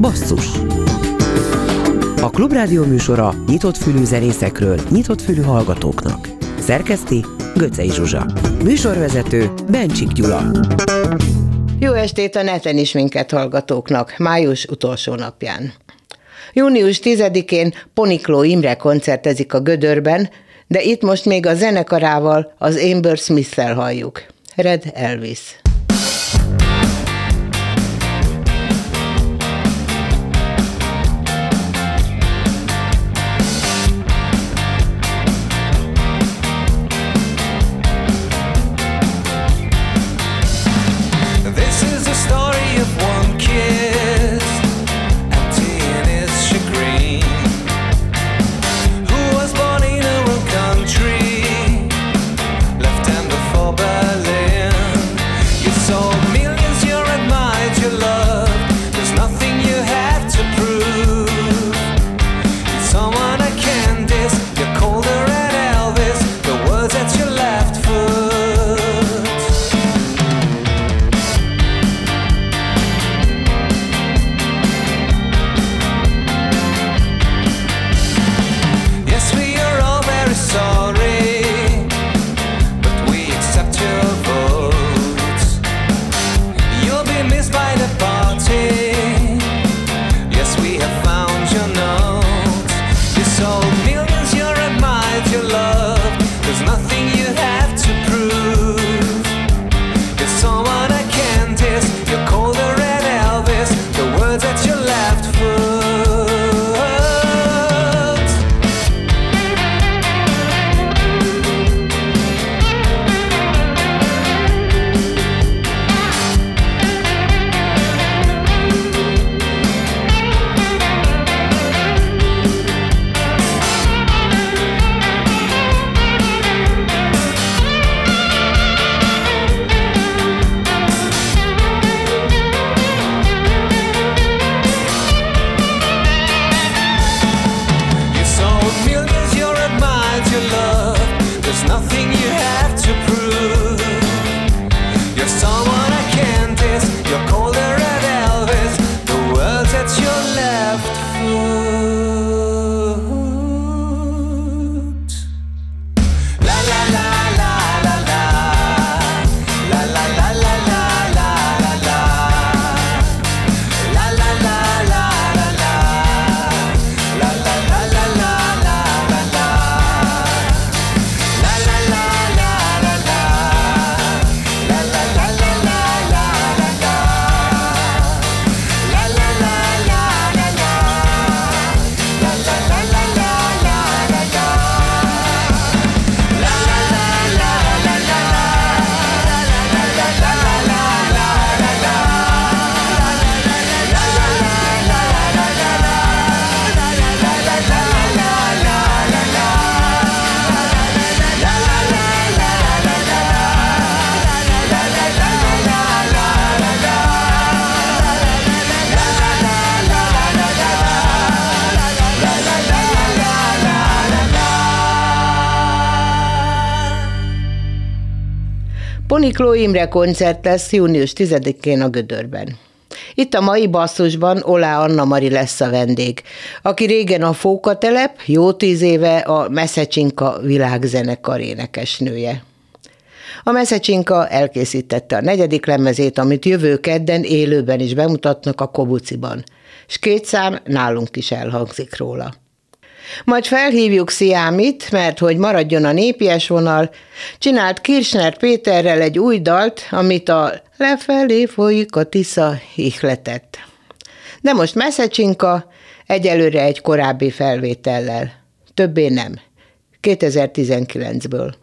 Basszus A Klubrádió műsora nyitott fülű zenészekről, nyitott fülű hallgatóknak. Szerkeszti Göcej Zsuzsa. Műsorvezető Bencsik Gyula. Jó estét a neten is minket hallgatóknak, május utolsó napján. Június 10-én Ponikló Imre koncertezik a Gödörben, de itt most még a zenekarával, az Amber Smith-szel halljuk. Red Elvis. Mikló Imre koncert lesz június 10-én a Gödörben. Itt a mai basszusban Olá Anna Mari lesz a vendég, aki régen a Fókatelep, jó tíz éve a Meszecsinka világzenekar énekesnője. A Meszecsinka elkészítette a negyedik lemezét, amit jövő kedden élőben is bemutatnak a Kobuciban, és két szám nálunk is elhangzik róla. Majd felhívjuk Sziámit, mert hogy maradjon a népies vonal, csinált Kirchner Péterrel egy új dalt, amit a lefelé folyik a Tisza ihletett. De most Messzecsinka egyelőre egy korábbi felvétellel. Többé nem. 2019-ből.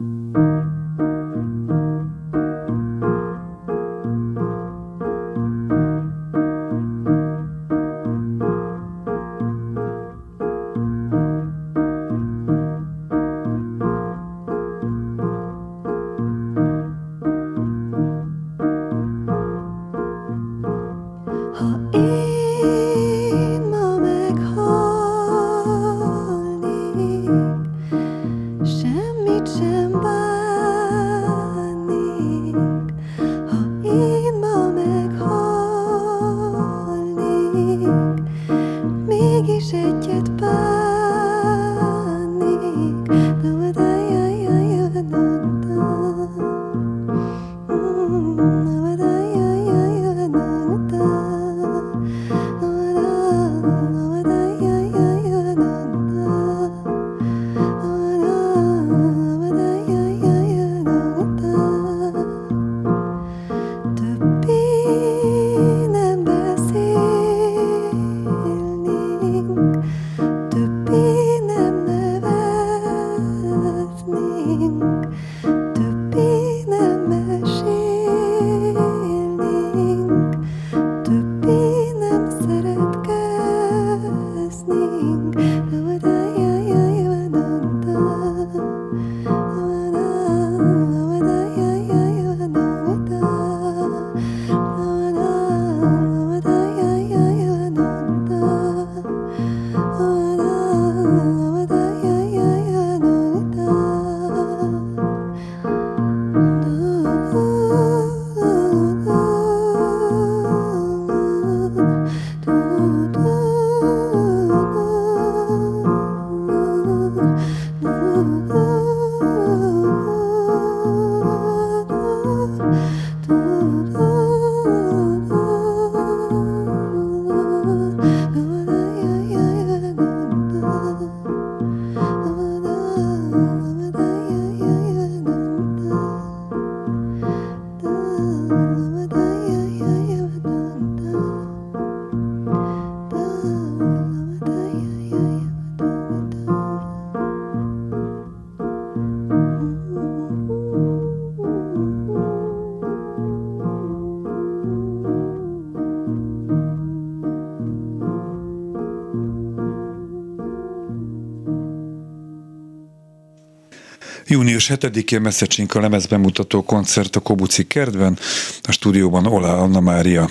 Június 7-én Messzecsinka lemez bemutató koncert a Kobuci kertben, a stúdióban Ola Anna Mária.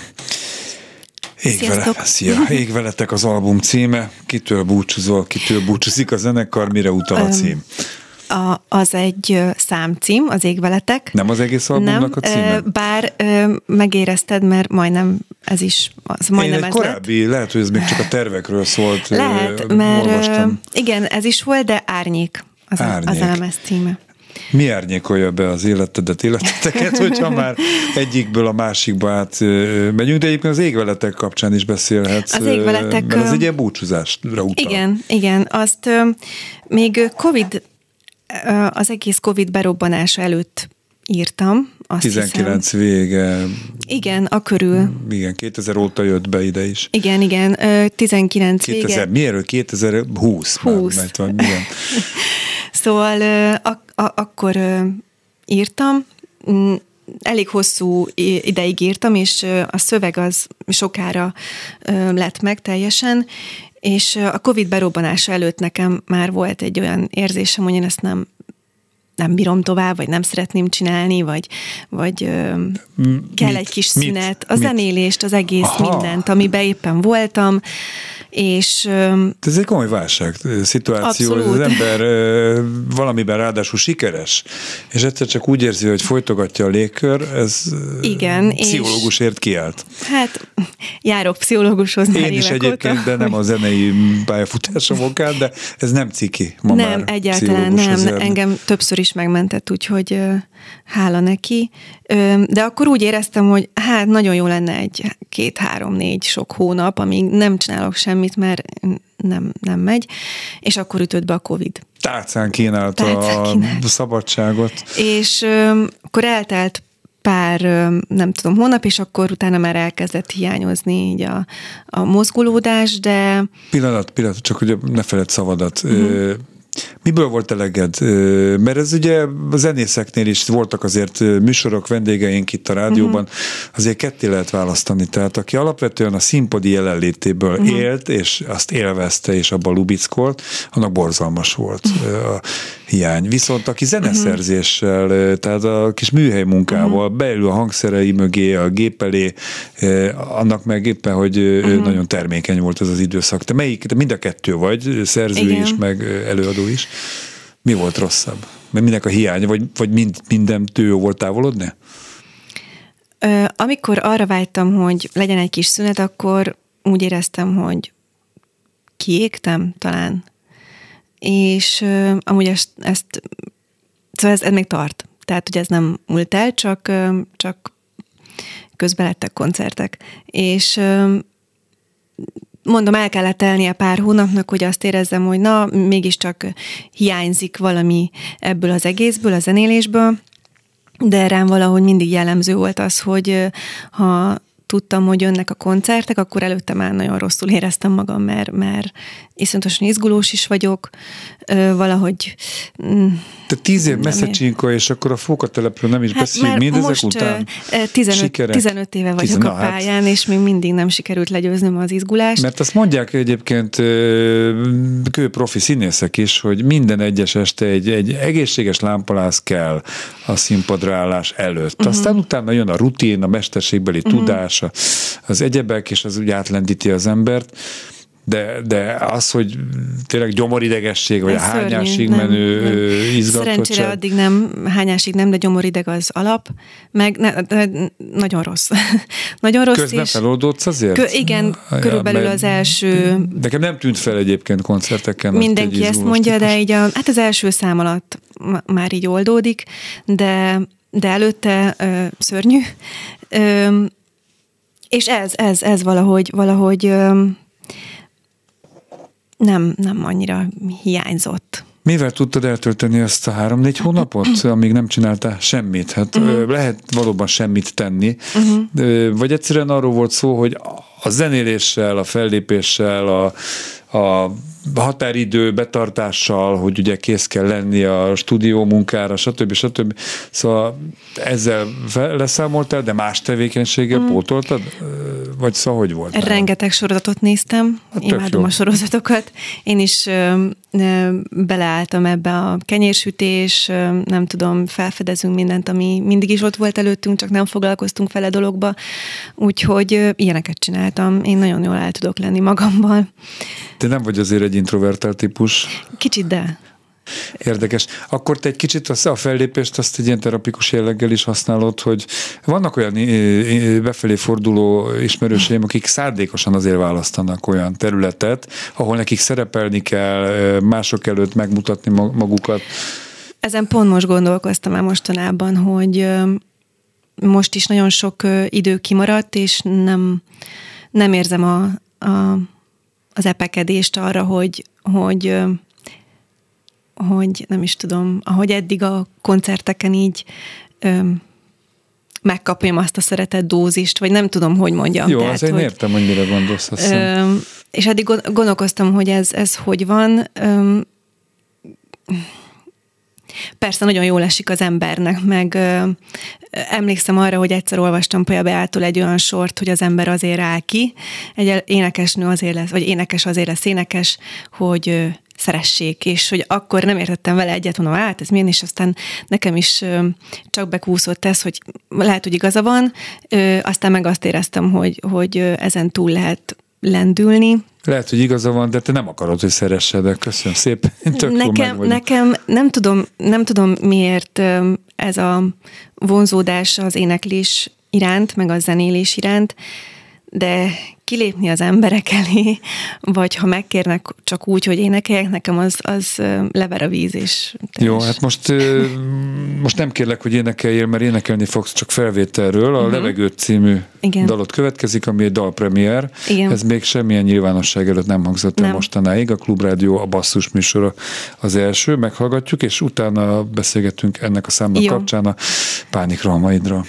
Ég, vele, szia, ég veletek az album címe, kitől búcsúzol, kitől búcsúzik a zenekar, mire utal a cím? A, az egy számcím, az égveletek. Nem az egész albumnak Nem, a címe? Bár megérezted, mert majdnem ez is, az majdnem Én ez korábbi, lett. lehet, hogy ez még csak a tervekről szólt. Lehet, mert olvastam. igen, ez is volt, de Árnyék az, Árnyék. A, az elemez címe. Mi árnyékolja be az életedet, életeteket, hogyha már egyikből a másikba át megyünk, de egyébként az égveletek kapcsán is beszélhetsz. Az égveletek, Mert ez egy ilyen búcsúzásra utal. Igen, igen. Azt még Covid, az egész Covid berobbanása előtt írtam. Azt 19 hiszem. vége, Igen, a körül. igen, 2000 óta jött be ide is. Igen, igen, ö, 19 2000, vége. miért? 2020. 20. Már, mert van, igen. Szóval ak- a- akkor ö, írtam, Mm, elég hosszú ideig írtam, és a szöveg az sokára lett meg teljesen, és a Covid berobbanása előtt nekem már volt egy olyan érzésem, hogy én ezt nem nem bírom tovább, vagy nem szeretném csinálni, vagy, vagy kell mit? egy kis szünet, a Mit? zenélést, az egész Aha. mindent, amiben éppen voltam, és Ez egy komoly válság szituáció, Abszolút. az ember valamiben ráadásul sikeres, és egyszer csak úgy érzi, hogy folytogatja a légkör, ez Igen, és- pszichológusért kiállt. Hát járok pszichológushoz már Én is egyébként, óta. de nem a zenei pályafutásom okán, de ez nem ciki ma nem, már egyáltalán nem. járni. Engem többször is megmentett, úgyhogy hála neki. De akkor úgy éreztem, hogy hát nagyon jó lenne egy két, három, négy sok hónap, amíg nem csinálok semmit, mert nem, nem megy, és akkor ütött be a Covid. Tárcán kínálta Tárcán a kínált. szabadságot. És akkor eltelt pár, nem tudom, hónap, és akkor utána már elkezdett hiányozni így a, a mozgolódás, de Pillanat, pillanat, csak hogy ne feled szavadat. Mhm. Uh-huh. Miből volt eleged? Mert ez ugye a zenészeknél is voltak azért műsorok, vendégeink itt a rádióban, uh-huh. azért ketté lehet választani. Tehát aki alapvetően a színpadi jelenlétéből uh-huh. élt, és azt élvezte, és abban lubickolt, annak borzalmas volt ö, a hiány. Viszont aki zeneszerzéssel, ö, tehát a kis műhely munkával, Mhm. beül a hangszerei mögé, a gép elé, annak meg éppen, hogy Mhm. nagyon termékeny volt ez az időszak. Te melyik, te mind a kettő vagy, szerző Igen. is, meg ö, előadó is. Mi volt rosszabb? Mert minek a hiánya, vagy, vagy mind, minden tő jó volt távolodni? Ö, amikor arra vágytam, hogy legyen egy kis szünet, akkor úgy éreztem, hogy kiégtem talán. És ö, amúgy ezt, ezt szóval ez, ez még tart. Tehát, hogy ez nem múlt el, csak, ö, csak közben lettek koncertek. És ö, mondom, el kellett telnie pár hónapnak, hogy azt érezzem, hogy na, mégiscsak hiányzik valami ebből az egészből, a zenélésből, de rám valahogy mindig jellemző volt az, hogy ha tudtam, hogy jönnek a koncertek, akkor előtte már nagyon rosszul éreztem magam, mert, mert iszonyatosan izgulós is vagyok, ö, valahogy mm, Te tíz év csinka, és akkor a fókatelepről nem is Hát beszéljünk mindezek most után. ö, ö, 15, Sikerek? 15 éve vagyok Tizen- a pályán, és még mindig nem sikerült legyőznöm az izgulást. Mert azt mondják egyébként kőprofi színészek is, hogy minden egyes este egy, egy egészséges lámpalász kell a színpadra állás előtt. Uh-huh. Aztán utána jön a rutin, a mesterségbeli uh-huh. tudás, az egyebek, és az úgy átlendíti az embert. De, de az, hogy tényleg gyomoridegesség, vagy Ez a szörnyű, hányásig nem, menő nem. ö, Szerencsére izgatottság. addig nem, hányásig nem, de gyomorideg az alap, meg ne, de nagyon rossz. nagyon rossz Közben és feloldódsz azért? Kö, igen, Ja, körülbelül az első, Nekem nem tűnt fel egyébként koncerteken. mindenki ezt mondja, de típus. így a, hát az első szám alatt már így oldódik, de, de előtte ö, szörnyű. Ö, és ez, ez, ez valahogy, valahogy nem, nem annyira hiányzott. Mivel tudtad eltölteni ezt a három-négy hónapot, amíg nem csináltál semmit? Hát uh-huh. lehet valóban semmit tenni, uh-huh. vagy egyszerűen arról volt szó, hogy a zenéléssel, a fellépéssel, a, a határidő betartással, hogy ugye kész kell lenni a stúdió munkára, stb. stb. Szóval ezzel leszámoltál, de más tevékenységgel mm. pótoltad? Vagy szóval hogy volt? Rengeteg sorozatot néztem, hát imádom jó. a sorozatokat. Én is ö, ö, beleálltam ebbe a kenyérsütés, ö, nem tudom, felfedezünk mindent, ami mindig is ott volt előttünk, csak nem foglalkoztunk vele dologba. Úgyhogy ö, ilyeneket csináltam. Én nagyon jól el tudok lenni magammal. Te nem vagy azért egy introvertált típus? Kicsit, de. Érdekes. Akkor te egy kicsit a fellépést azt egy ilyen terapikus jelleggel is használod, hogy vannak olyan befelé forduló ismerőseim, akik szándékosan azért választanak olyan területet, ahol nekik szerepelni kell, mások előtt megmutatni magukat. Ezen pont most gondolkoztam el mostanában, hogy most is nagyon sok idő kimaradt, és nem, nem érzem a, a, az epekedést arra, hogy, hogy hogy nem is tudom, ahogy eddig a koncerteken így megkapjam azt a szeretett dózist, vagy nem tudom, hogy mondjam. Jó, Tehát, azért hogy, értem, hogy mire gondolsz. Azt és eddig gondolkoztam, hogy ez, ez hogy van. Öm, Persze nagyon jól esik az embernek, meg ö, emlékszem arra, hogy egyszer olvastam Paya Beától egy olyan sort, hogy az ember azért áll ki, egy énekesnő azért lesz, vagy énekes azért lesz énekes, hogy ö, szeressék, és hogy akkor nem értettem vele egyet, mondom, hát ez milyen, és aztán nekem is ö, csak bekúszott ez, hogy lehet, hogy igaza van, ö, aztán meg azt éreztem, hogy, hogy ezen túl lehet lendülni, lehet, hogy igaza van, de te nem akarod, hogy szeresse, de köszönöm szépen. Tök nekem, nekem nem tudom, nem tudom miért ez a vonzódás az éneklés iránt, meg a zenélés iránt, de kilépni az emberek elé, vagy ha megkérnek csak úgy, hogy énekeljek, nekem az, az lever a víz, és... Jó, hát most, most nem kérlek, hogy énekeljél, mert énekelni fogsz csak felvételről. A uh-huh. Levegőt című Igen. dalot következik, ami egy dalpremier. Igen. Ez még semmilyen nyilvánosság előtt nem hangzott el mostanáig. A Klubrádió, a basszus műsora az első, meghallgatjuk, és utána beszélgetünk ennek a számnak kapcsán a pánikrohamaidról.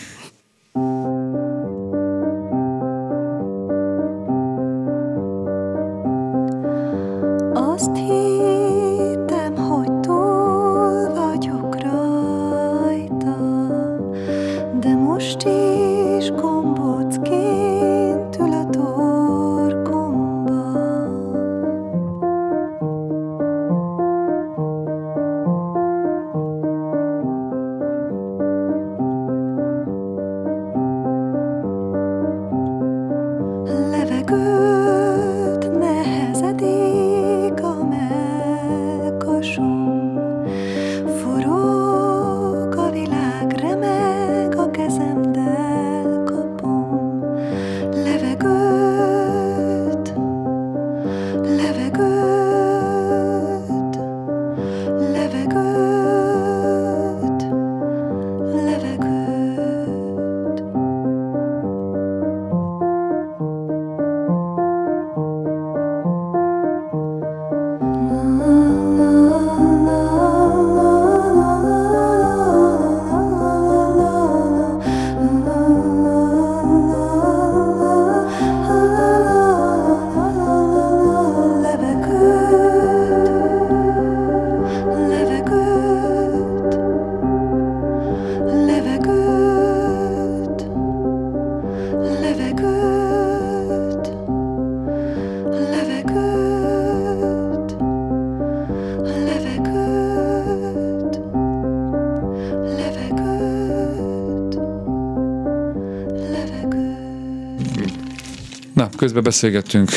Közben beszélgettünk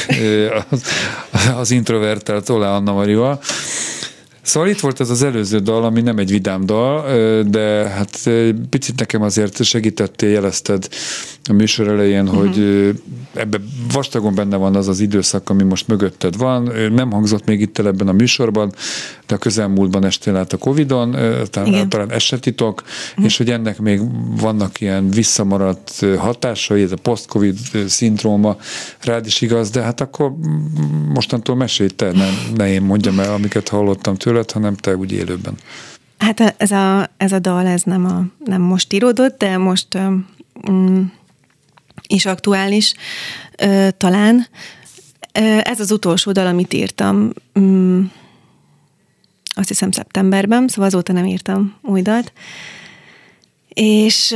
az, az introvertált Olá Anna Marival, Szóval itt volt ez az előző dal, ami nem egy vidám dal, de hát picit nekem azért segítettél, jelezted a műsor elején, uh-huh. hogy ebbe vastagon benne van az az időszak, ami most mögötted van. Nem hangzott még itt el ebben a műsorban, de a közelmúltban estél át a Covid-on, talán, talán esetitok, uh-huh. és hogy ennek még vannak ilyen visszamaradt hatásai, ez a post-Covid szindróma rád is igaz, de hát akkor mostantól mesélj te, nem, ne én mondjam el, amiket hallottam tőled, hanem te úgy élőben. Hát ez a, ez a dal, ez nem, a, nem most íródott, de most um, is aktuális ö, talán. Ez az utolsó dal, amit írtam, mm, azt hiszem szeptemberben, szóval azóta nem írtam új dalt. És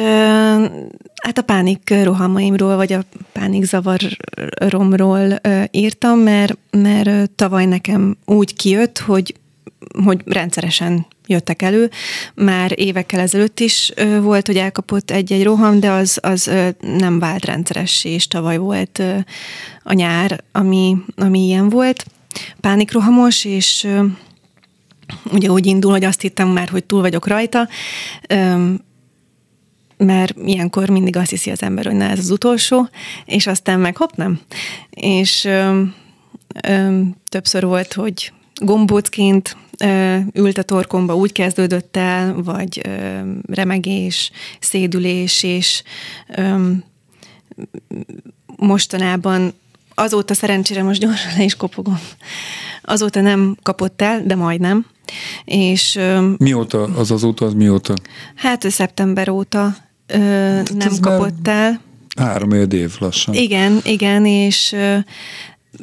hát a pánik rohamaimról, vagy a pánik zavaromról írtam, mert, mert tavaly nekem úgy kijött, hogy, hogy rendszeresen jöttek elő. Már évekkel ezelőtt is volt, hogy elkapott egy-egy roham, de az, az nem vált rendszeressé, és tavaly volt a nyár, ami, ami ilyen volt. Pánikrohamos, és ugye úgy indul, hogy azt hittem már, hogy túl vagyok rajta, mert ilyenkor mindig azt hiszi az ember, hogy na ez az utolsó, és aztán meg hopp nem. És többször volt, hogy gombócként ült a torkomba, úgy kezdődött el, vagy remegés, szédülés, és ö, mostanában azóta szerencsére most gyorsan le is kopogom. Azóta nem kapott el, de majdnem. És, mióta? Az azóta, az mióta? Hát szeptember óta ö, nem kapott el. Három év lassan. Igen, igen, és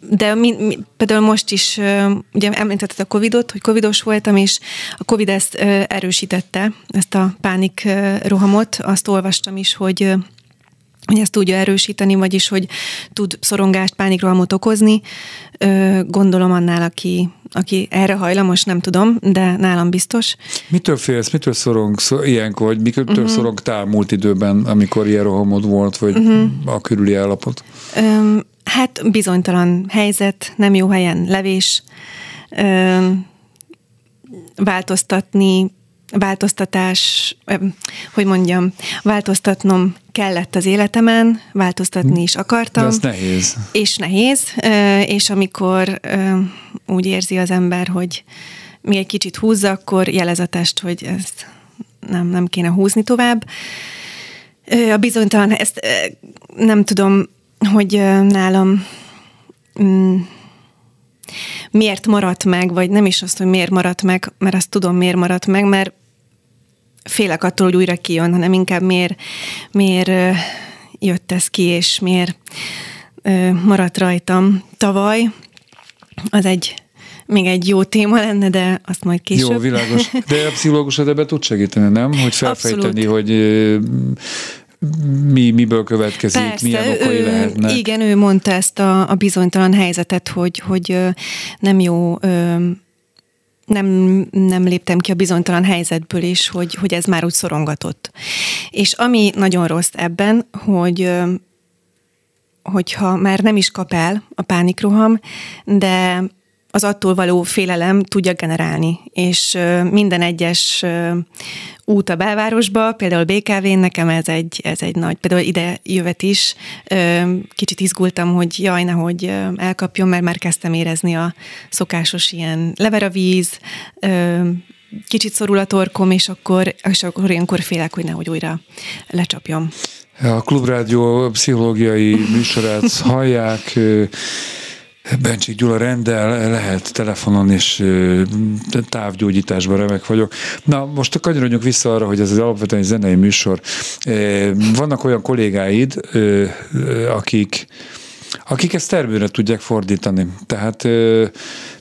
de mi, mi, például most is, ugye említetted a Covidot, hogy Covidos voltam, és a Covid ezt erősítette, ezt a pánik rohamot. Azt olvastam is, hogy hogy ezt tudja erősíteni, vagyis hogy tud szorongást, pánikrohamot okozni. Gondolom annál, aki, aki erre hajlamos, nem tudom, de nálam biztos. Mitől félsz, mitől szorongsz ilyenkor, vagy mitől uh-huh. szorongtál múlt időben, amikor ilyen rohamod volt, vagy uh-huh. a körüli állapot? Um, hát bizonytalan helyzet, nem jó helyen levés, um, változtatni változtatás, hogy mondjam, változtatnom kellett az életemen, változtatni is akartam. De az nehéz. És nehéz, és amikor úgy érzi az ember, hogy még egy kicsit húzza, akkor jelez a test, hogy ezt nem, nem kéne húzni tovább. A bizonytalan, ezt nem tudom, hogy nálam mm, miért maradt meg, vagy nem is azt, hogy miért maradt meg, mert azt tudom, miért maradt meg, mert félek attól, hogy újra kijön, hanem inkább miért, miért jött ez ki, és miért maradt rajtam tavaly. Az egy még egy jó téma lenne, de azt majd később. Jó, világos. De a pszichológus ebbe tud segíteni, nem? Hogy felfejteni, Abszolút. hogy mi, miből következik, Persze, milyen okai ő, lehetnek. Igen, ő mondta ezt a, a bizonytalan helyzetet, hogy, hogy nem jó nem, nem léptem ki a bizonytalan helyzetből is, hogy, hogy ez már úgy szorongatott. És ami nagyon rossz ebben, hogy hogyha már nem is kap el a pánikroham, de az attól való félelem tudja generálni, és minden egyes út a belvárosba, például BKV-n nekem ez egy, ez egy nagy, például ide jövet is, kicsit izgultam, hogy jaj, nehogy elkapjon, mert már kezdtem érezni a szokásos ilyen lever a víz, kicsit szorul a torkom, és akkor, és akkor ilyenkor félek, hogy nehogy újra lecsapjam. A Klubrádió pszichológiai műsorát hallják, Bencsik Gyula rendel, lehet telefonon és távgyógyításban remek vagyok. Na, most kanyarodjunk vissza arra, hogy ez az alapvetően zenei műsor. Vannak olyan kollégáid, akik akik ezt termőre tudják fordítani. Tehát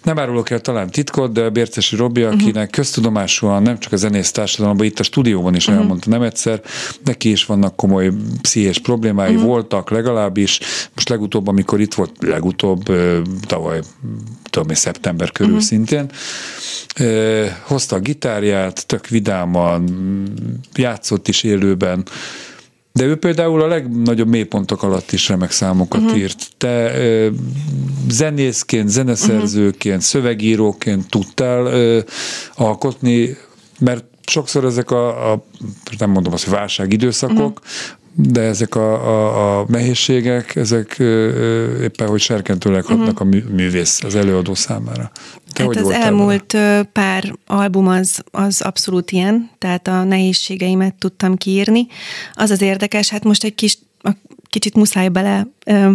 nem árulok el talán titkot, de a Bércesi Robi, mhm. akinek uh-huh. köztudomásúan nem csak a zenész társadalomban, itt a stúdióban is uh-huh. elmondta nem egyszer, neki is vannak komoly pszichés problémái, uh-huh. voltak legalábbis. Most legutóbb, amikor itt volt, legutóbb tavaly, tudom én, szeptember körül uh-huh. szintén, hozta a gitárját, tök vidáman, játszott is élőben, de ő például a legnagyobb mélypontok alatt is remek számokat uh-huh. írt. Te ö, zenészként, zeneszerzőként, uh-huh. szövegíróként tudtál ö, alkotni, mert sokszor ezek a, a nem mondom azt, hogy válságidőszakok, uh-huh. De ezek a, a, a nehézségek, ezek éppen, hogy serkentőleg hatnak uh-huh. a művész, az előadó számára. Te hát az elmúlt vele? pár album az, az abszolút ilyen, tehát a nehézségeimet tudtam kiírni. Az az érdekes, hát most egy kis kicsit muszáj bele ö,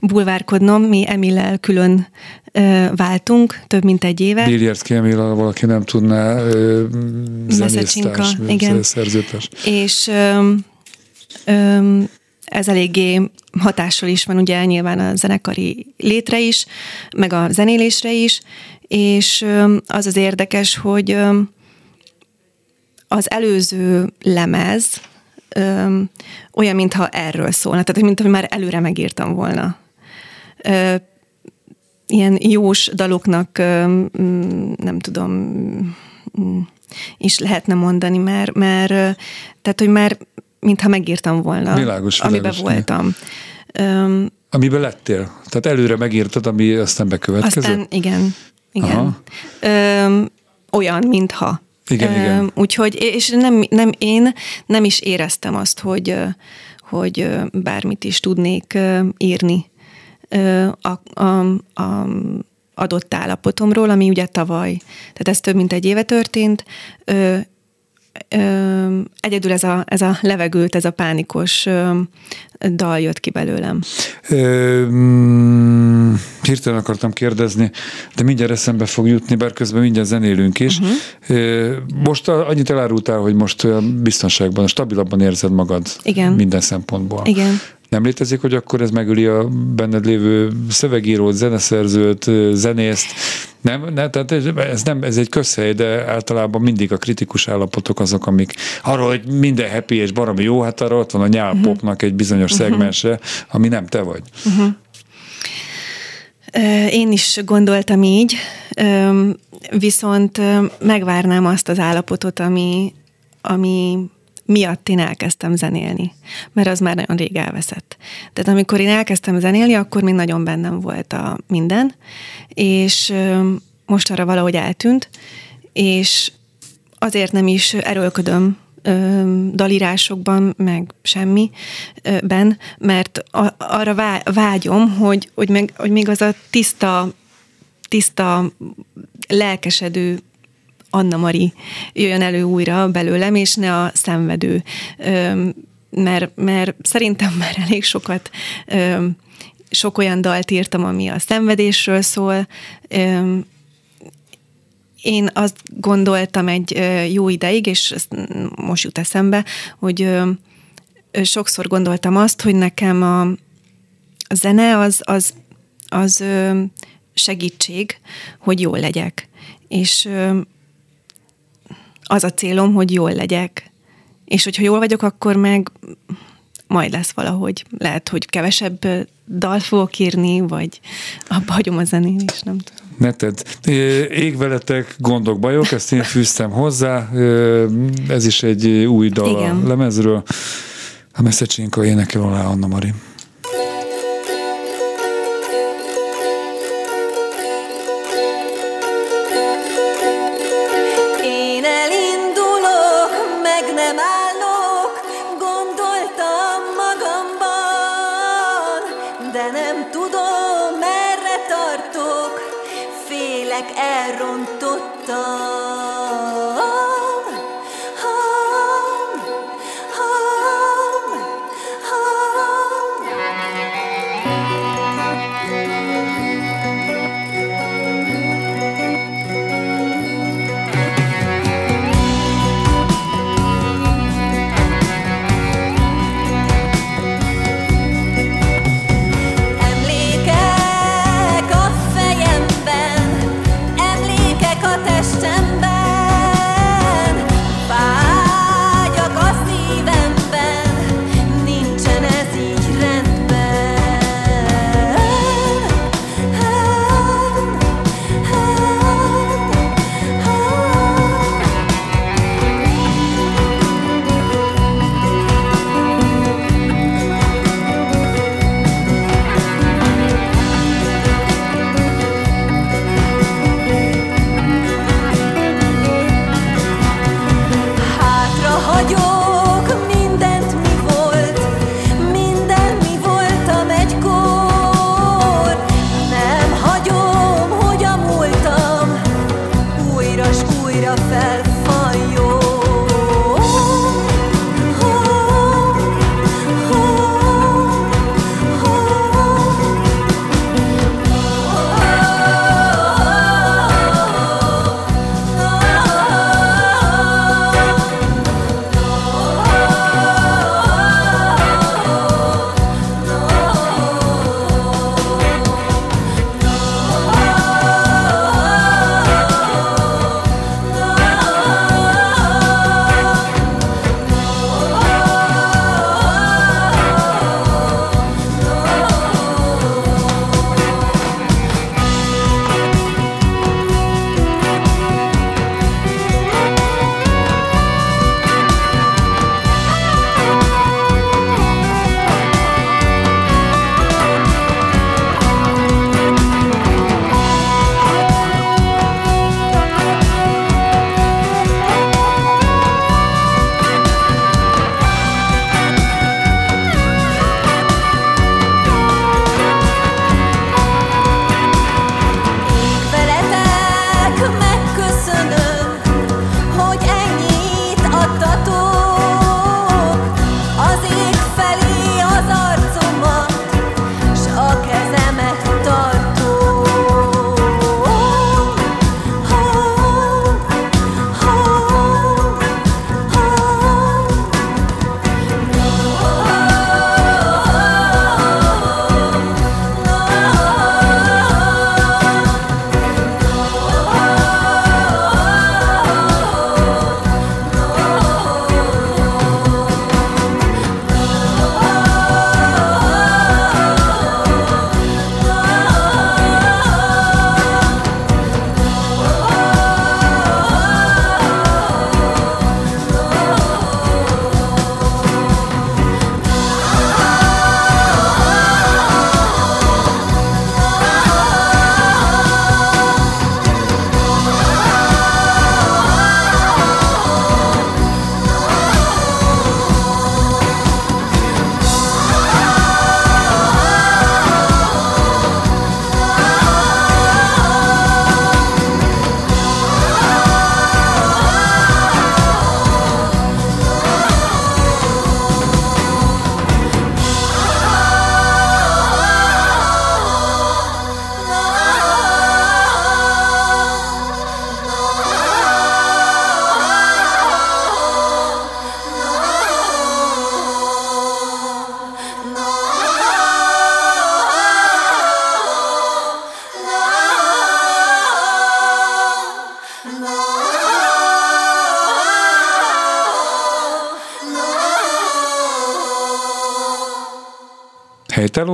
bulvárkodnom, mi Emillel külön ö, váltunk, több mint egy éve. Biljárszki Emil, valaki nem tudná, ö, zenésztárs, igen. szerzőtárs. És ö, ö, ez eléggé hatással is van ugye nyilván a zenekari létre is, meg a zenélésre is, és az az érdekes, hogy az előző lemez, olyan, mintha erről szólna, tehát mint hogy már előre megírtam volna. Ilyen jós daloknak, nem tudom, mm, is lehetne mondani, mert, mert tehát, hogy már mintha megírtam volna, világos, amiben világos, voltam. Öm, amiben lettél. Tehát előre megírtad, ami aztán bekövetkezett? Aztán igen, igen. Öm, olyan, mintha. Igen, Öm, igen. Úgyhogy, és nem, nem, én nem is éreztem azt, hogy, hogy bármit is tudnék írni a, a, a adott állapotomról, ami ugye tavaly, tehát ez több mint egy éve történt, ö, ö, egyedül ez a, ez a levegőt, ez a pánikos ö, dal jött ki belőlem. Ö, mm, hirtelen akartam kérdezni, de mindjárt eszembe fog jutni, bár közben mindjárt zenélünk is. Uh-huh. Most annyit elárultál, hogy most biztonságban, stabilabban érzed magad Igen. minden szempontból. Igen. Nem létezik, hogy akkor ez megöli a benned lévő szövegírót, zeneszerzőt, zenészt. Nem, ne, tehát ez, nem, ez egy közhely, de általában mindig a kritikus állapotok azok, amik arról, hogy minden happy és baromi jó, hát arra ott van a nyálpopnak egy bizonyos uh-huh. szegmense, ami nem te vagy. Uh-huh. Én is gondoltam így, viszont megvárnám azt az állapotot, ami, ami miatt én elkezdtem zenélni, mert az már nagyon rég elveszett. Tehát amikor én elkezdtem zenélni, akkor még nagyon bennem volt a minden, és most arra valahogy eltűnt, és azért nem is erőlködöm dalírásokban, meg semmiben, mert arra vágyom, hogy, hogy, meg, hogy még az a tiszta, tiszta lelkesedő Anna Mari jöjjön elő újra belőlem, és ne a szenvedő. Mert, mert szerintem már elég sokat sok olyan dalt írtam, ami a szenvedésről szól. Én azt gondoltam egy jó ideig, és ezt most jut eszembe, hogy sokszor gondoltam azt, hogy nekem a, zene az, az, az segítség, hogy jól legyek. És az a célom, hogy jól legyek. És hogyha jól vagyok, akkor meg majd lesz valahogy. Lehet, hogy kevesebb dal fogok írni, vagy abba hagyom a zenélést, nem tudom. Neted. Ég veletek, gondok, bajok, ezt én fűztem hozzá. Ez is egy új dal Igen. a lemezről. A Messzecsinka énekel alá Anna Mari. Emlékek a testemben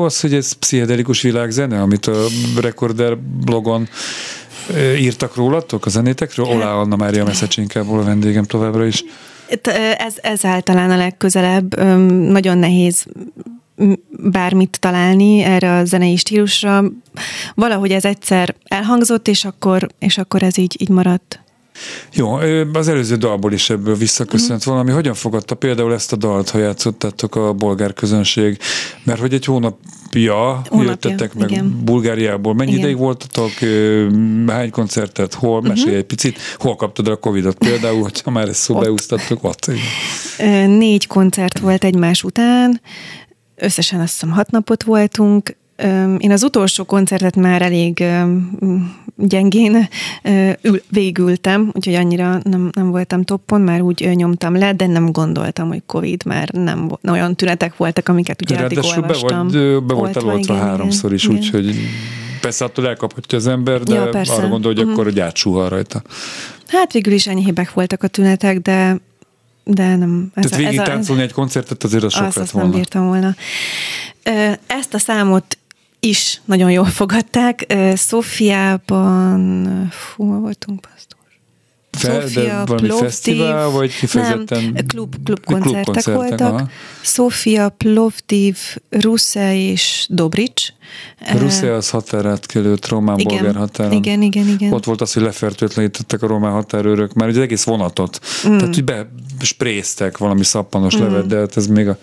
az, hogy ez pszichedelikus világzene, amit a Recorder blogon írtak rólatok, a zenétekről? Olá Anna Mária Meszecsinkából a vendégem továbbra is. Ez, ez általán a legközelebb. Nagyon nehéz bármit találni erre a zenei stílusra. Valahogy ez egyszer elhangzott, és akkor, és akkor ez így, így maradt. Jó, az előző dalból is ebből visszaköszönt uh-huh. valami. Hogyan fogadta például ezt a dalt, ha játszottátok a bolgár közönség? Mert hogy egy hónapja, hónapja jöttetek meg igen. Bulgáriából. Mennyi igen. ideig voltatok? Hány koncertet? Hol? Uh-huh. Mesélj egy picit. Hol kaptad a Covid-ot például, hogyha már ezt szóba úsztattok? Ott. Négy koncert volt egymás után. Összesen azt hiszem hat napot voltunk. Én az utolsó koncertet már elég gyengén végültem, úgyhogy annyira nem, nem voltam toppon, már úgy nyomtam le, de nem gondoltam, hogy Covid, már nem olyan tünetek voltak, amiket ugye addig olvastam. Be, vagy, be volt eloltva háromszor is, úgyhogy persze attól elkaphatja az ember, de ja, arra gondol, hogy uh-huh. akkor hogy átsuhal rajta. Hát végül is enyhébbek voltak a tünetek, de de nem. Ez Tehát végig táncolni egy koncertet azért az sok azt, lett volna. nem bírtam volna. Ezt a számot is nagyon jól fogadták. Szófiában, fú, voltunk, pasztor. Sofia, valami Plovdiv, fesztivál, vagy kifejezetten? Nem, klub, klub koncertek, klub koncertek voltak. Aha. Sofia, Plovdiv, Rusze és Dobrics. Rusze az határátkelő, román-bolgár határon. Igen, igen, igen. Ott volt az, hogy lefertőtlenítettek a román határőrök, már az egész vonatot. Mm. Tehát, hogy bespréztek valami szappanos mm. levet, de hát ez még a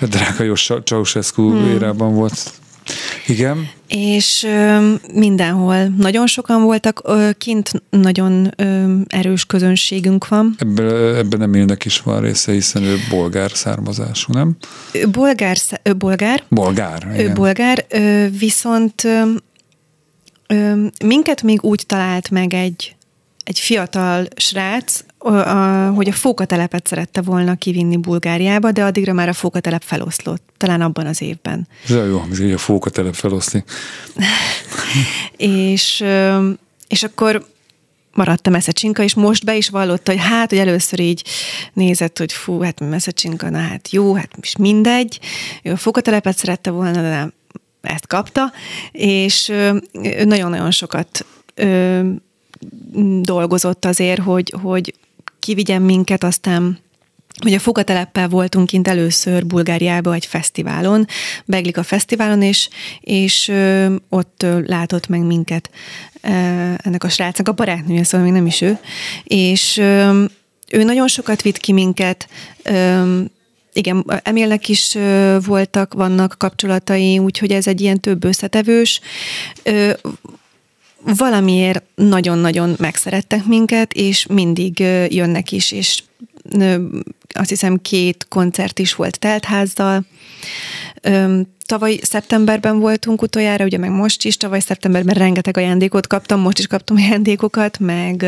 drága jó Ceausescu mm. érában volt. Igen. És ö, mindenhol nagyon sokan voltak, ö, kint nagyon ö, erős közönségünk van. Ebben, ebben nem élnek is van része, hiszen ő bolgár származású, nem? Bolgár, ö, bolgár. Bolgár, igen. Ő bolgár, ö, viszont ö, minket még úgy talált meg egy egy fiatal srác, hogy a fókatelepet szerette volna kivinni Bulgáriába, de addigra már a fókatelep feloszlott, talán abban az évben. Ez jó, hogy a fókatelep feloszli. és, és akkor maradt a Messzecsinka, és most be is vallotta, hogy hát, hogy először így nézett, hogy fú, hát Messzecsinka, na hát jó, hát is mindegy. Ő a fókatelepet szerette volna, de nem, ezt kapta, és nagyon-nagyon sokat dolgozott azért, hogy, hogy kivigyen minket, aztán hogy a Fogateleppel voltunk kint először Bulgáriába egy fesztiválon, Beglik a fesztiválon, és, és ö, ott ö, látott meg minket ö, ennek a srácnak, a barátnője, szóval még nem is ő, és ö, ő nagyon sokat vitt ki minket, ö, igen, Emilnek is voltak, vannak kapcsolatai, úgyhogy ez egy ilyen több összetevős. Valamiért nagyon-nagyon megszerettek minket, és mindig jönnek is, és azt hiszem két koncert is volt teltházzal. Tavaly szeptemberben voltunk utoljára, ugye meg most is, tavaly szeptemberben rengeteg ajándékot kaptam, most is kaptam ajándékokat, meg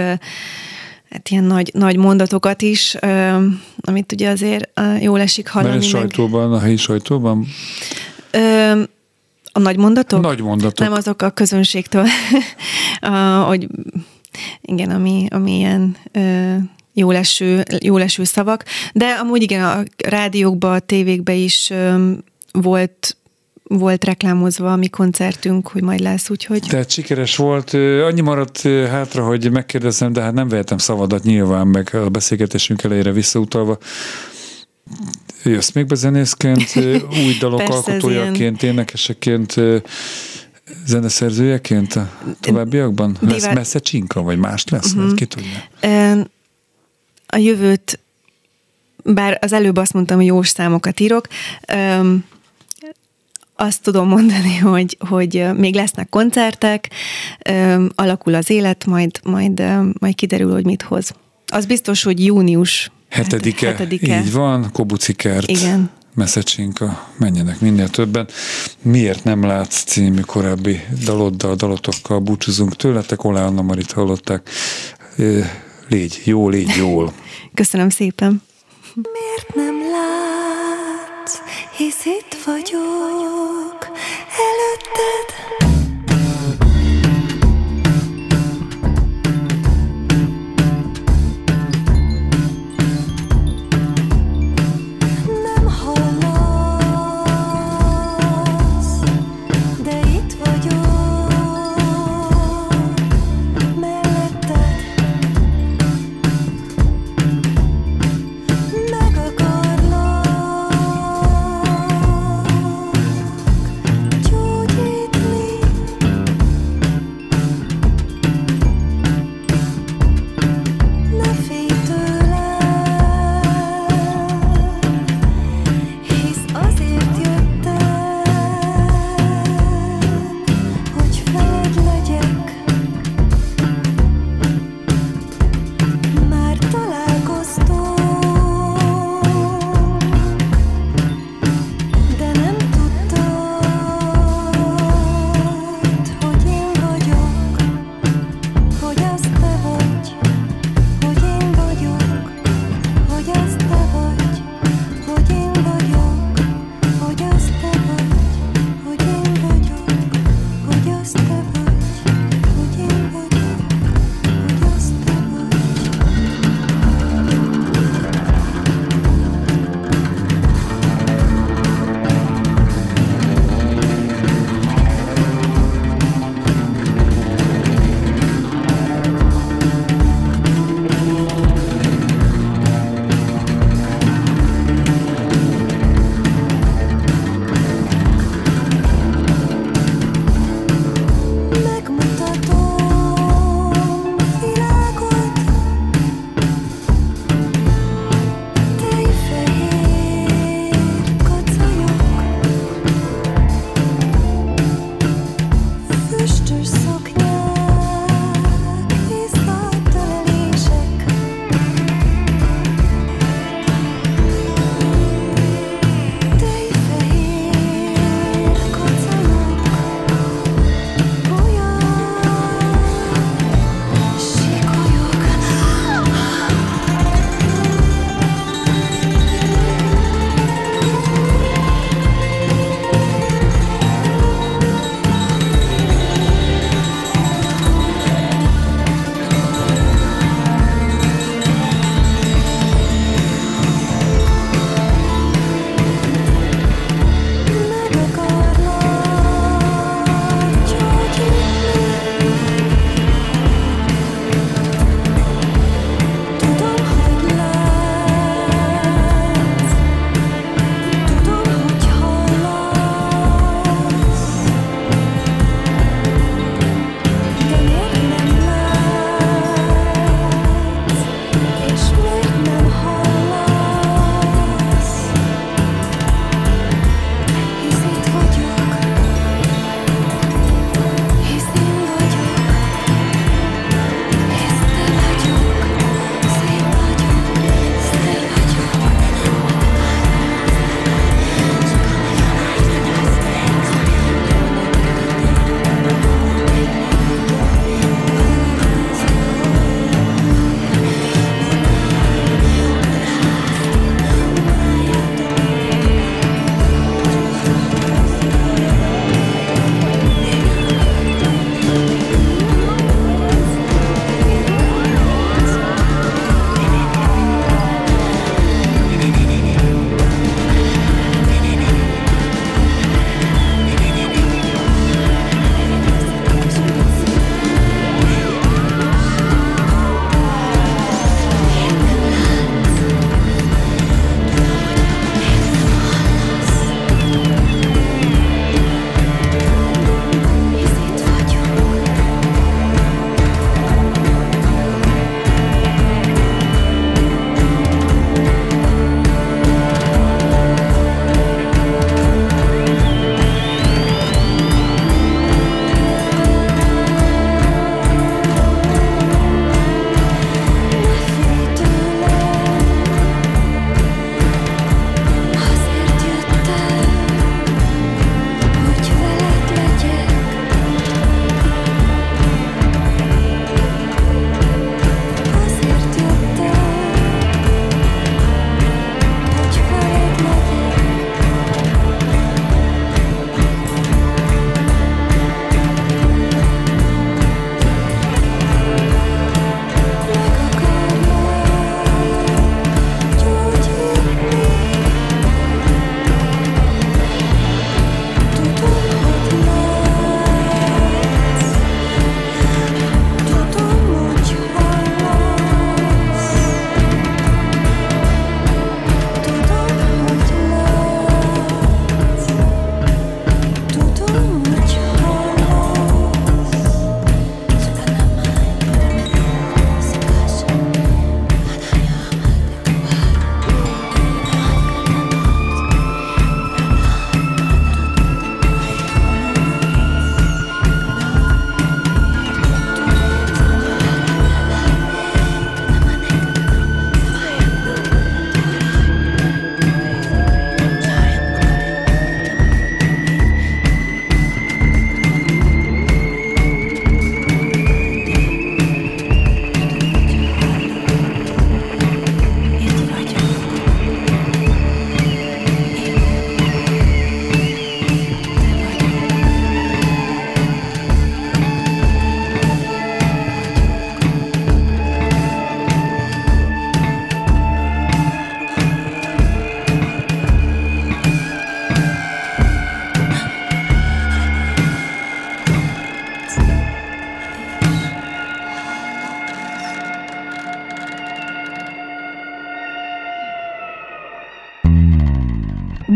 hát ilyen nagy, nagy mondatokat is, amit ugye azért jól esik hallani. Mert sajtóban, a helyi sajtóban? A nagy mondatok? Nagy mondatok. Nem azok a közönségtől, a, hogy igen, ami, ami ilyen ö, jól eső, jól eső szavak, de amúgy igen, a rádiókban, a tévékben is ö, volt volt reklámozva a mi koncertünk, hogy majd lesz, úgyhogy... Tehát sikeres volt. Annyi maradt hátra, hogy megkérdezem, de hát nem vehetem szavadat nyilván, meg a beszélgetésünk elejére visszautalva. Jössz még be zenészként, új dalok Persze, alkotójaként, énekeseként, zeneszerzőjeként a továbbiakban? Lesz messze csinka, vagy más lesz? Uh-huh. Ki tudja? A jövőt, bár az előbb azt mondtam, hogy jó számokat írok, azt tudom mondani, hogy, hogy még lesznek koncertek, alakul az élet, majd, majd, majd kiderül, hogy mit hoz. Az biztos, hogy június Hetedike, hetedike. Így van, Kobucikert. Igen. Messzecsinka, menjenek minél többen. Miért nem látsz című korábbi daloddal, dalotokkal búcsúzunk tőletek, Olá Anna Marit hallották. Légy jó, légy jól. Köszönöm szépen. Miért nem látsz, hisz itt vagyok előtted?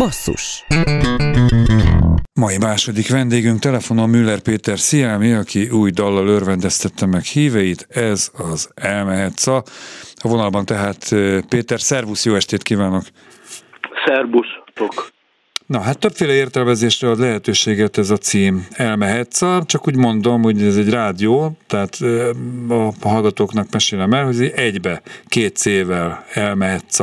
Basszus Mai második vendégünk telefonon Müller Péter Sziámi, aki új dallal örvendeztette meg híveit, ez az Elmehetsz a vonalban tehát Péter, szervusz, jó estét kívánok! Szerbusztok! Na hát többféle értelmezésre ad lehetőséget ez a cím. Elmehetsz, csak úgy mondom, hogy ez egy rádió, tehát a hallgatóknak mesélem el, hogy egybe, két C-vel elmehetsz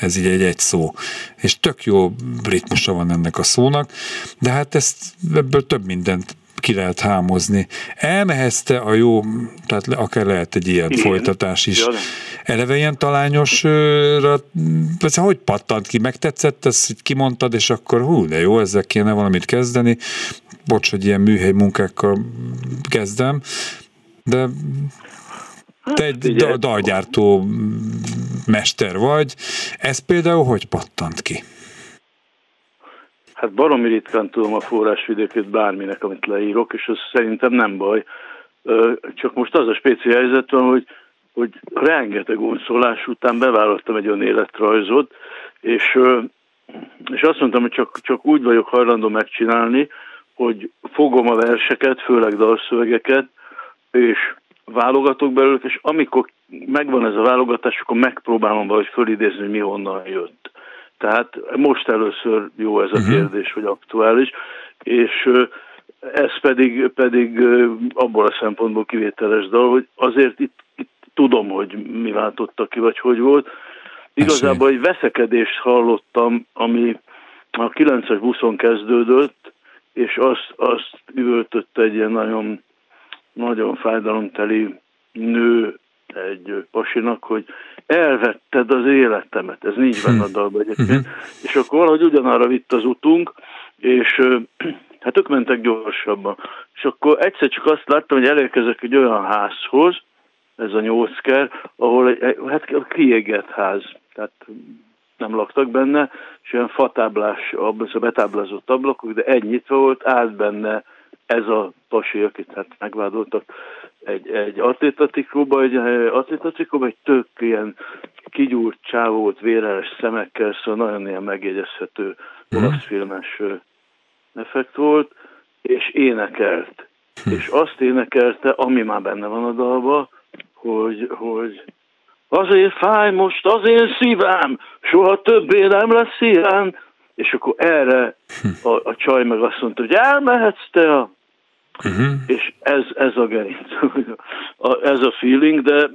ez így egy egy szó. És tök jó ritmusa van ennek a szónak, de hát ezt ebből több mindent ki lehet hámozni. Elmehezte a jó, tehát akár lehet egy ilyen Igen. folytatás is. Ja, Eleve ilyen talányosra, hogy pattant ki, megtetszett, ezt kimondtad, és akkor hú, de jó, ezzel kéne valamit kezdeni. Bocs, hogy ilyen műhely munkákkal kezdem, de te egy da- dalgyártó mester vagy. Ez például hogy pattant ki? Hát baromi ritkán tudom a forrásvidékét bárminek, amit leírok, és az szerintem nem baj. Csak most az a speciális helyzet van, hogy, hogy rengeteg unszolás után bevállaltam egy olyan életrajzot, és, és azt mondtam, hogy csak, csak úgy vagyok hajlandó megcsinálni, hogy fogom a verseket, főleg dalszövegeket, és válogatok belőlük, és amikor megvan ez a válogatás, akkor megpróbálom valahogy fölidézni, hogy mi honnan jött. Tehát most először jó ez a mhm. kérdés, hogy aktuális, és ez pedig, pedig abból a szempontból kivételes dal, hogy azért itt, itt tudom, hogy mi váltotta ki, vagy hogy volt. Igazából egy veszekedést hallottam, ami a 9-es buszon kezdődött, és azt, azt üvöltött egy ilyen nagyon, nagyon fájdalomteli nő egy pasinak, hogy elvetted az életemet, ez nincs benne a dalban egyébként, uh-huh. és akkor valahogy ugyanarra vitt az utunk, és hát ők mentek gyorsabban. És akkor egyszer csak azt láttam, hogy elérkezek egy olyan házhoz, ez a nyolcker, ahol egy, hát kiégett ház, tehát nem laktak benne, és olyan fatáblás, betáblázott ablakok, de egy nyitva volt, állt benne ez a pasi, akit hát megvádoltak egy, egy atlétatikóba, egy atlétatikóba, egy tök ilyen kigyúrt csávót, véreles szemekkel, szóval nagyon ilyen megjegyezhető mm. olasz filmes effekt volt, és énekelt. Hm. És azt énekelte, ami már benne van a dalba, hogy, hogy azért fáj most az én szívem, soha többé nem lesz ilyen, és akkor erre hm. a, a csaj meg azt mondta, hogy elmehetsz te a Uh-huh. És ez, ez a gerinc, ez a feeling, de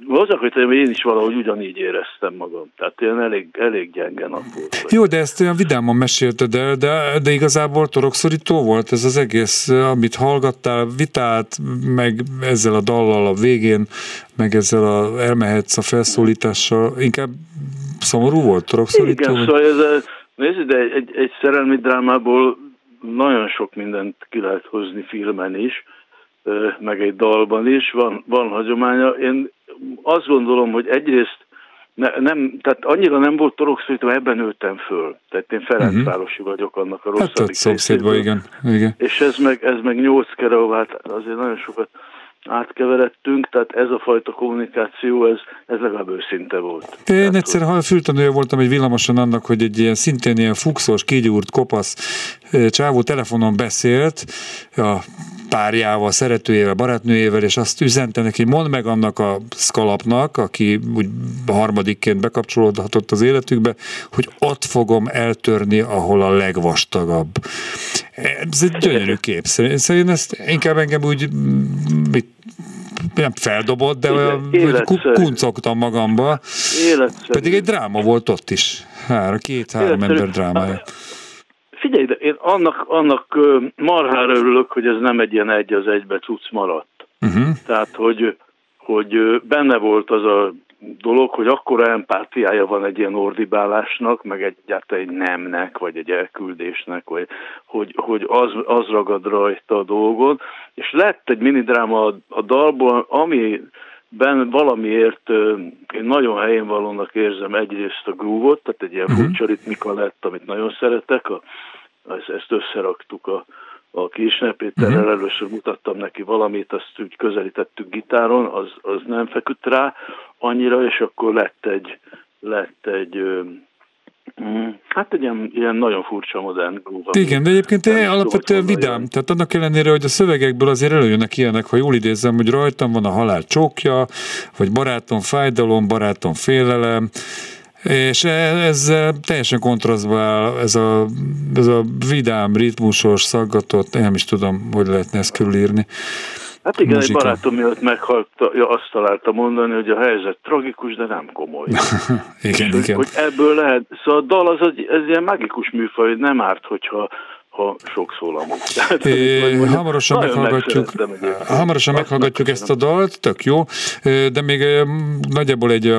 hogy én is valahogy ugyanígy éreztem magam. Tehát ilyen elég, elég gyenge nap volt. Jó, de ezt olyan vidáman mesélted el, de, de igazából torokszorító volt ez az egész, amit hallgattál, vitált, meg ezzel a dallal a végén, meg ezzel a elmehetsz a felszólítással, inkább szomorú volt, torokszorító? Igen, szóval ez, nézd, de egy, egy szerelmi drámából nagyon sok mindent ki lehet hozni filmen is, meg egy dalban is, van, van hagyománya. Én azt gondolom, hogy egyrészt ne, nem, tehát annyira nem volt torokszorítva, ebben nőttem föl. Tehát én Ferencvárosi vagyok annak a hát rosszabbik hát, szomszédban, igen, igen. És ez meg, ez meg nyolc kereovát, azért nagyon sokat átkeveredtünk, tehát ez a fajta kommunikáció, ez, ez legalább őszinte volt. Én tehát, egyszer hogy... fültanúja voltam egy villamoson annak, hogy egy ilyen szintén ilyen fuxos, kigyúrt, kopasz csávó telefonon beszélt a párjával, szeretőjével, barátnőjével, és azt üzente neki, mondd meg annak a szkalapnak, aki úgy harmadikként bekapcsolódhatott az életükbe, hogy ott fogom eltörni, ahol a legvastagabb. Ez egy gyönyörű kép. Szerintem ezt inkább engem úgy mit, nem feldobott, de olyan kuncogtam magamba. Életszerű. Pedig egy dráma volt ott is. Hára, két-három ember drámája. Figyelj, de én annak, annak marhára örülök, hogy ez nem egy ilyen egy az egybe cucc maradt. Uh-huh. Tehát, hogy, hogy benne volt az a dolog, hogy akkora empátiája van egy ilyen ordibálásnak, meg egyáltalán egy nemnek, vagy egy elküldésnek, vagy hogy, hogy az, az ragad rajta a dolgon, és lett egy minidráma a, a dalból, ami ben valamiért én nagyon helyén valónak érzem egyrészt a groove tehát egy ilyen uh-huh. furcsa ritmika lett, amit nagyon szeretek, a, ezt összeraktuk a, a Kisner Péterrel, uh-huh. először mutattam neki valamit, azt úgy közelítettük gitáron, az, az nem feküdt rá annyira, és akkor lett egy, lett egy Mm, hát egy ilyen, ilyen nagyon furcsa modern groove. Igen, de egyébként alapvetően vidám. Tehát annak ellenére, hogy a szövegekből azért előjönnek ilyenek, ha jól idézem, hogy rajtam van a halál csókja, vagy barátom fájdalom, barátom félelem, és ez teljesen kontrasztba áll, ez a, ez a vidám, ritmusos, szaggatott, nem is tudom, hogy lehetne ezt körülírni. Hát igen, muzsika. egy barátom miatt meghalt, ja, azt találta mondani, hogy a helyzet tragikus, de nem komoly. igen, hogy, igen. Hogy ebből lehet, szóval a dal az egy, ez ilyen magikus műfaj, nem árt, hogyha ha sok szól amúgy. Tehát, é, hamarosan meghallgatjuk, hamarosan meghallgatjuk ezt a dalt, tök jó, de még nagyjából egy,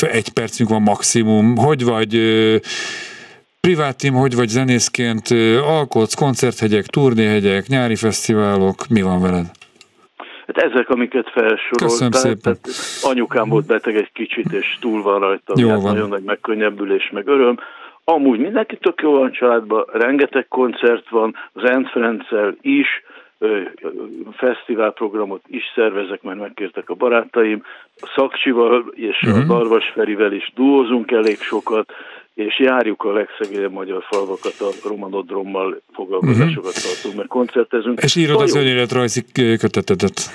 egy percünk van maximum. Hogy vagy privátim, hogy vagy zenészként, alkotsz, koncerthegyek, turnéhegyek, nyári fesztiválok, mi van veled? Hát ezek, amiket felsoroltál. Köszönöm szépen. Tehát anyukám volt beteg egy kicsit, és túl van rajta. Jó van. Nagyon nagy megkönnyebbülés, meg öröm. Amúgy mindenki tök jó van családban, rengeteg koncert van, az Ent Ferenccel is, fesztiválprogramot is szervezek, mert megkértek a barátaim, a Szakcsival és uh-huh. a mhm. Darvas Ferivel is duózunk elég sokat, és járjuk a legszegényebb magyar falvakat a romanodrommal foglalkozásokat uh-huh. tartunk, mert koncertezünk. És írod az önéletrajzi kötetedet.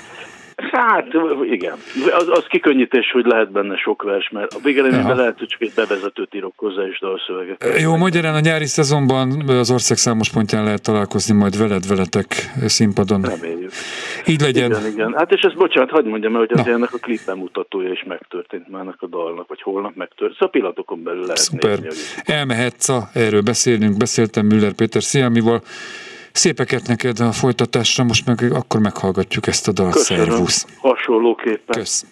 Hát igen, az, az kikönnyítés, hogy lehet benne sok vers, mert a végeredményben lehet, hogy csak egy bevezetőt írok hozzá és dalszövegek. Jó, magyarán a nyári szezonban az ország számos pontján lehet találkozni majd veled, veletek színpadon. Reméljük. Így legyen. Igen, igen. Hát és ez bocsánat, hagyd mondjam el, hogy az ennek a klip bemutatója is megtörtént már a dalnak, vagy holnap megtörtént. Szóval pillanatokon belül lehet Szuper. nézni. Hogy... Elmehetsz, erről beszélünk, beszéltem Müller Péter Sziámival, Szépeket neked a folytatásra, most meg akkor meghallgatjuk ezt a dal. Köszönöm. Szervusz. Hasonlóképpen. Kösz.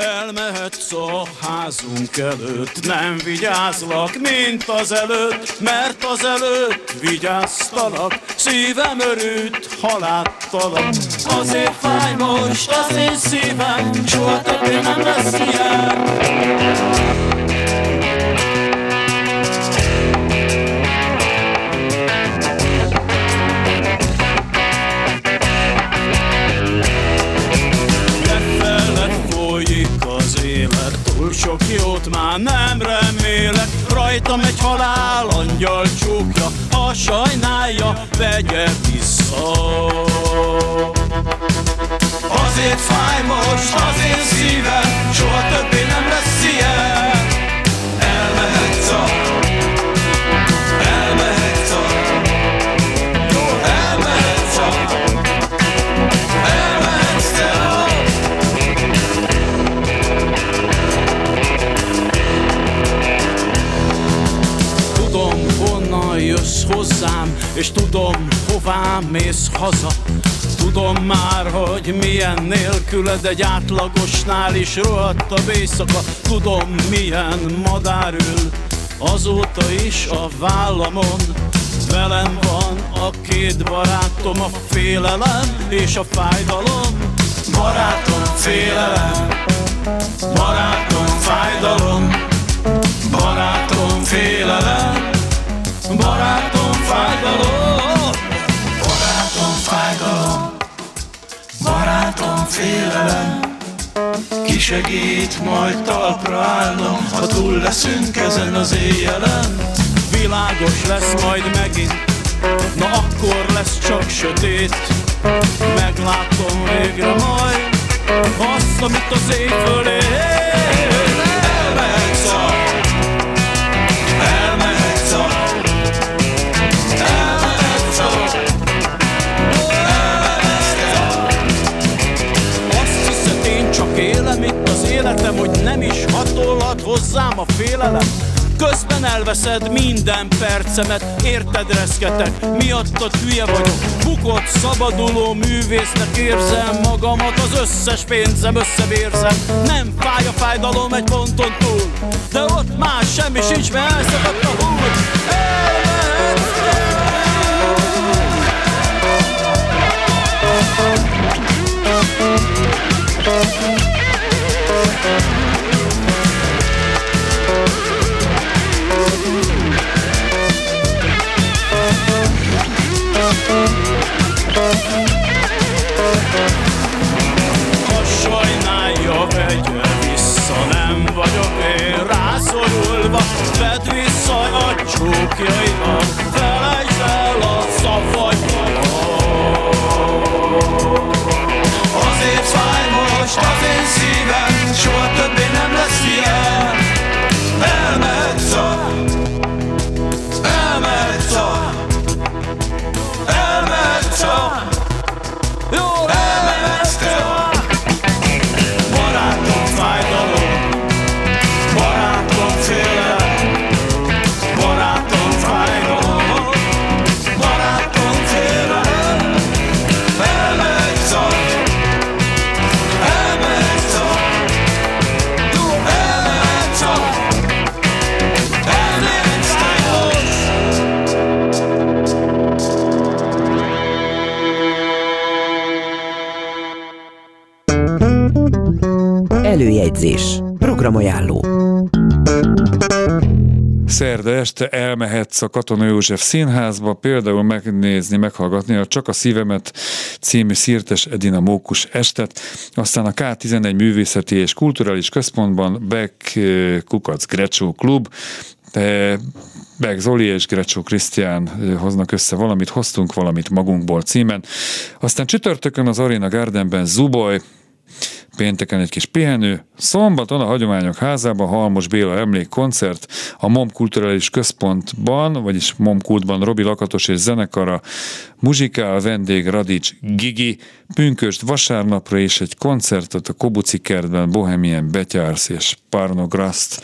Elmehetsz a házunk előtt, nem vigyázlak, mint az előtt, mert az előtt vigyáztalak, szívem örült, haláltalak. Azért fáj most az én szívem, soha többé nem lesz ilyen. Vegye vissza. Azért fáj most az én szívem Soha többé nem lesz ilyen. Elmehetsz a hozzám, és tudom, hová mész haza. Tudom már, hogy milyen nélküled egy átlagosnál is rohadtabb éjszaka. Tudom, milyen madár ül azóta is a vállamon. Velem van a két barátom, a félelem és a fájdalom. Barátom, félelem, barátom, fájdalom, barátom, félelem, barátom, fájdalom fájdalom Barátom félelem Ki segít majd talpra állnom Ha túl leszünk ezen az éjjelen. Világos lesz majd megint Na akkor lesz csak sötét. Meglátom végre majd Azt, amit az ég fölé Elveszed minden percemet, érted reszketek, miattad hülye vagyok. Bukott, szabaduló művésznek érzem magamat, az összes pénzem összevérzem. Nem fáj a fájdalom egy ponton túl, de ott más semmi sincs, mert elszakadt a hull Thank. Vedd vissza a csókjaimat. Felejtsd el a szafat Előjegyzés. Programajánló. Szerda este elmehetsz a Katona József színházba, például megnézni, meghallgatni a Csak a szívemet című Szirtes Edina Mókus estet, aztán a K11 Művészeti és Kulturális Központban Beck eh, Kukac Grecsó Klub, Beck Zoli és Grecsó Krisztián eh, hoznak össze valamit, hoztunk valamit magunkból címen. Aztán csütörtökön az Arena Gardenben Zuboy, pénteken egy kis pihenő, szombaton a Hagyományok Házában Halmos Béla emlékkoncert, a MOM Kulturális Központban, vagyis MOM Kultban Robi Lakatos és zenekara, muzsikál vendég Radics Gigi, pünköst vasárnapra és egy koncertet a Kobuci kertben Bohemian Betyársz és Parnograszt.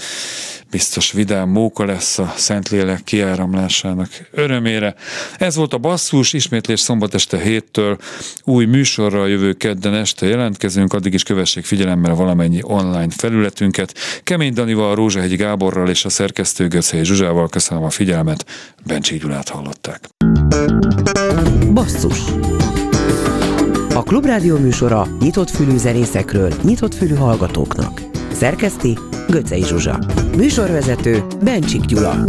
Biztos vidám móka lesz a Szentlélek kiáramlásának örömére. Ez volt a basszus, ismétlés szombat este héttől, új műsorral jövő kedden este jelentkezünk, addig is kövessék figyelemmel valamennyi online felületünket. Kemény Danival, Rózsahegyi Gáborral és a szerkesztő Göcei Zsuzsával köszönöm a figyelmet, Bencsik Gyulát hallották. Basszus. A Klubrádió műsora nyitott fülű zenészekről, nyitott fülű hallgatóknak. Szerkeszti Göcej Zsuzsa. Műsorvezető Bencsik Gyula.